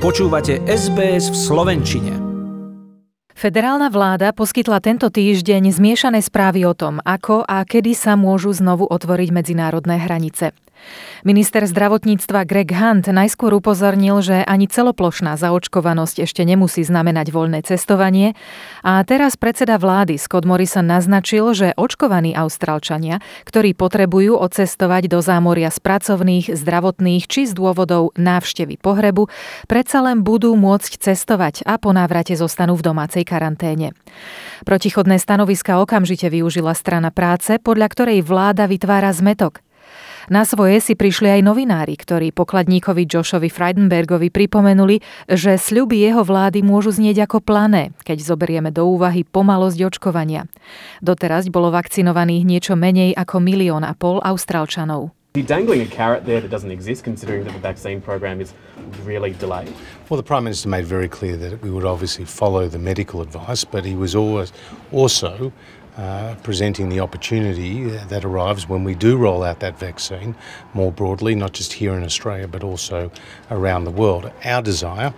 Počúvate SBS v Slovenčine. Federálna vláda poskytla tento týždeň zmiešané správy o tom, ako a kedy sa môžu znovu otvoriť medzinárodné hranice. Minister zdravotníctva Greg Hunt najskôr upozornil, že ani celoplošná zaočkovanosť ešte nemusí znamenať voľné cestovanie a teraz predseda vlády Scott Morrison naznačil, že očkovaní Austrálčania, ktorí potrebujú odcestovať do zámoria z pracovných, zdravotných či z dôvodov návštevy pohrebu, predsa len budú môcť cestovať a po návrate zostanú v domácej karanténe. Protichodné stanoviska okamžite využila strana práce, podľa ktorej vláda vytvára zmetok. Na svoje si prišli aj novinári, ktorí pokladníkovi Joshovi Freidenbergovi pripomenuli, že sľuby jeho vlády môžu znieť ako plané, keď zoberieme do úvahy pomalosť očkovania. Doteraz bolo vakcinovaných niečo menej ako milión a pol Austrálčanov. You're dangling a carrot there that doesn't exist, considering that the vaccine program is really delayed. Well, the Prime Minister made very clear that we would obviously follow the medical advice, but he was always also uh, presenting the opportunity that arrives when we do roll out that vaccine more broadly, not just here in Australia, but also around the world. Our desire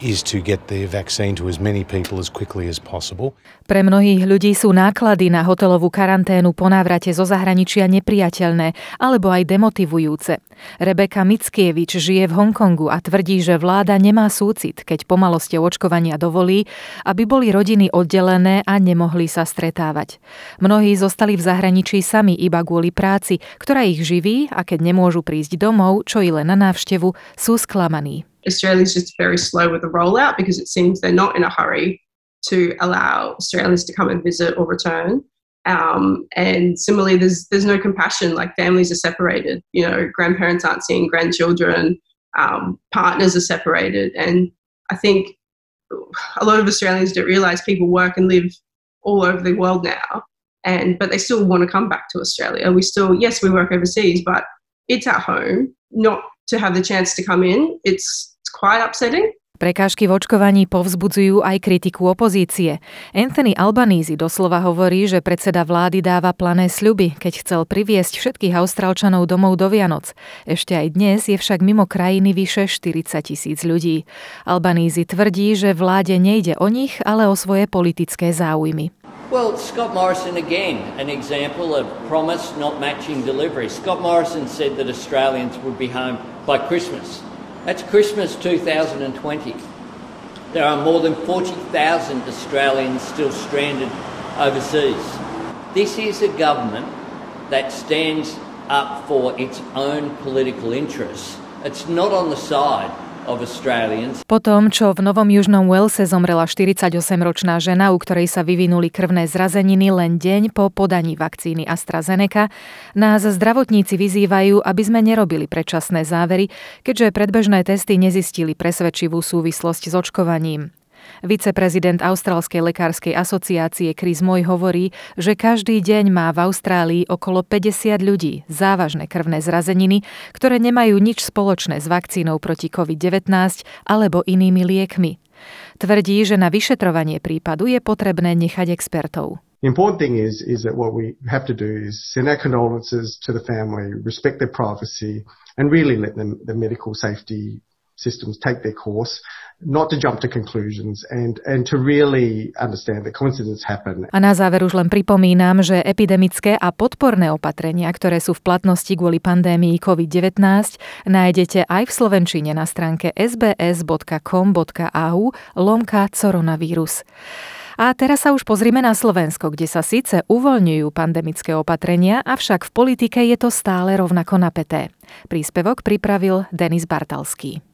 is to get the vaccine to as many people as quickly as possible. Pre mnohých ľudí sú náklady na hotelovú karanténu po návrate zo zahraničia nepriateľné alebo aj demotivujúce. Rebeka Mickievič žije v Hongkongu a tvrdí, že vláda nemá súcit, keď pomalosti očkovania dovolí, aby boli rodiny oddelené a nemohli sa stretávať. Mnohí zostali v zahraničí sami iba kvôli práci, ktorá ich živí a keď nemôžu prísť domov, čo i len na návštevu, sú sklamaní. Australia's just very slow with the rollout because it seems they're not in a hurry to allow Australians to come and visit or return. Um, and similarly, there's there's no compassion. Like families are separated. You know, grandparents aren't seeing grandchildren. Um, partners are separated, and I think a lot of Australians don't realise people work and live all over the world now, and but they still want to come back to Australia. We still, yes, we work overseas, but it's at home. Not to have the chance to come in. It's quite upsetting. Prekážky v očkovaní povzbudzujú aj kritiku opozície. Anthony Albanese doslova hovorí, že predseda vlády dáva plané sľuby, keď chcel priviesť všetkých Austrálčanov domov do Vianoc. Ešte aj dnes je však mimo krajiny vyše 40 tisíc ľudí. Albanese tvrdí, že vláde nejde o nich, ale o svoje politické záujmy. Well, Scott Morrison again, an example of promise not matching delivery. Scott Morrison said that Australians would be home by Christmas. That's Christmas 2020. There are more than 40,000 Australians still stranded overseas. This is a government that stands up for its own political interests. It's not on the side Po tom, čo v Novom Južnom Walese zomrela 48-ročná žena, u ktorej sa vyvinuli krvné zrazeniny len deň po podaní vakcíny AstraZeneca, nás zdravotníci vyzývajú, aby sme nerobili predčasné závery, keďže predbežné testy nezistili presvedčivú súvislosť s očkovaním. Viceprezident Austrálskej lekárskej asociácie Chris Moy hovorí, že každý deň má v Austrálii okolo 50 ľudí závažné krvné zrazeniny, ktoré nemajú nič spoločné s vakcínou proti COVID-19 alebo inými liekmi. Tvrdí, že na vyšetrovanie prípadu je potrebné nechať expertov. The important thing is, is that what we have to do is send our condolences to the family, respect their privacy, and really let them, the medical safety systems take their course, not to jump to conclusions and, and to really understand that coincidence happen. A na záver už len pripomínam, že epidemické a podporné opatrenia, ktoré sú v platnosti kvôli pandémii COVID-19, nájdete aj v Slovenčine na stránke sbs.com.au lomka coronavírus. A teraz sa už pozrime na Slovensko, kde sa síce uvoľňujú pandemické opatrenia, avšak v politike je to stále rovnako napäté. Príspevok pripravil Denis Bartalský.